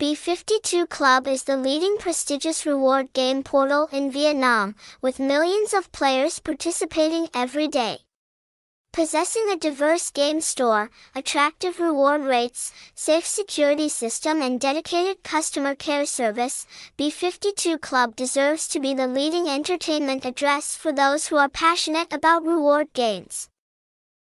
B52 Club is the leading prestigious reward game portal in Vietnam, with millions of players participating every day. Possessing a diverse game store, attractive reward rates, safe security system and dedicated customer care service, B52 Club deserves to be the leading entertainment address for those who are passionate about reward games.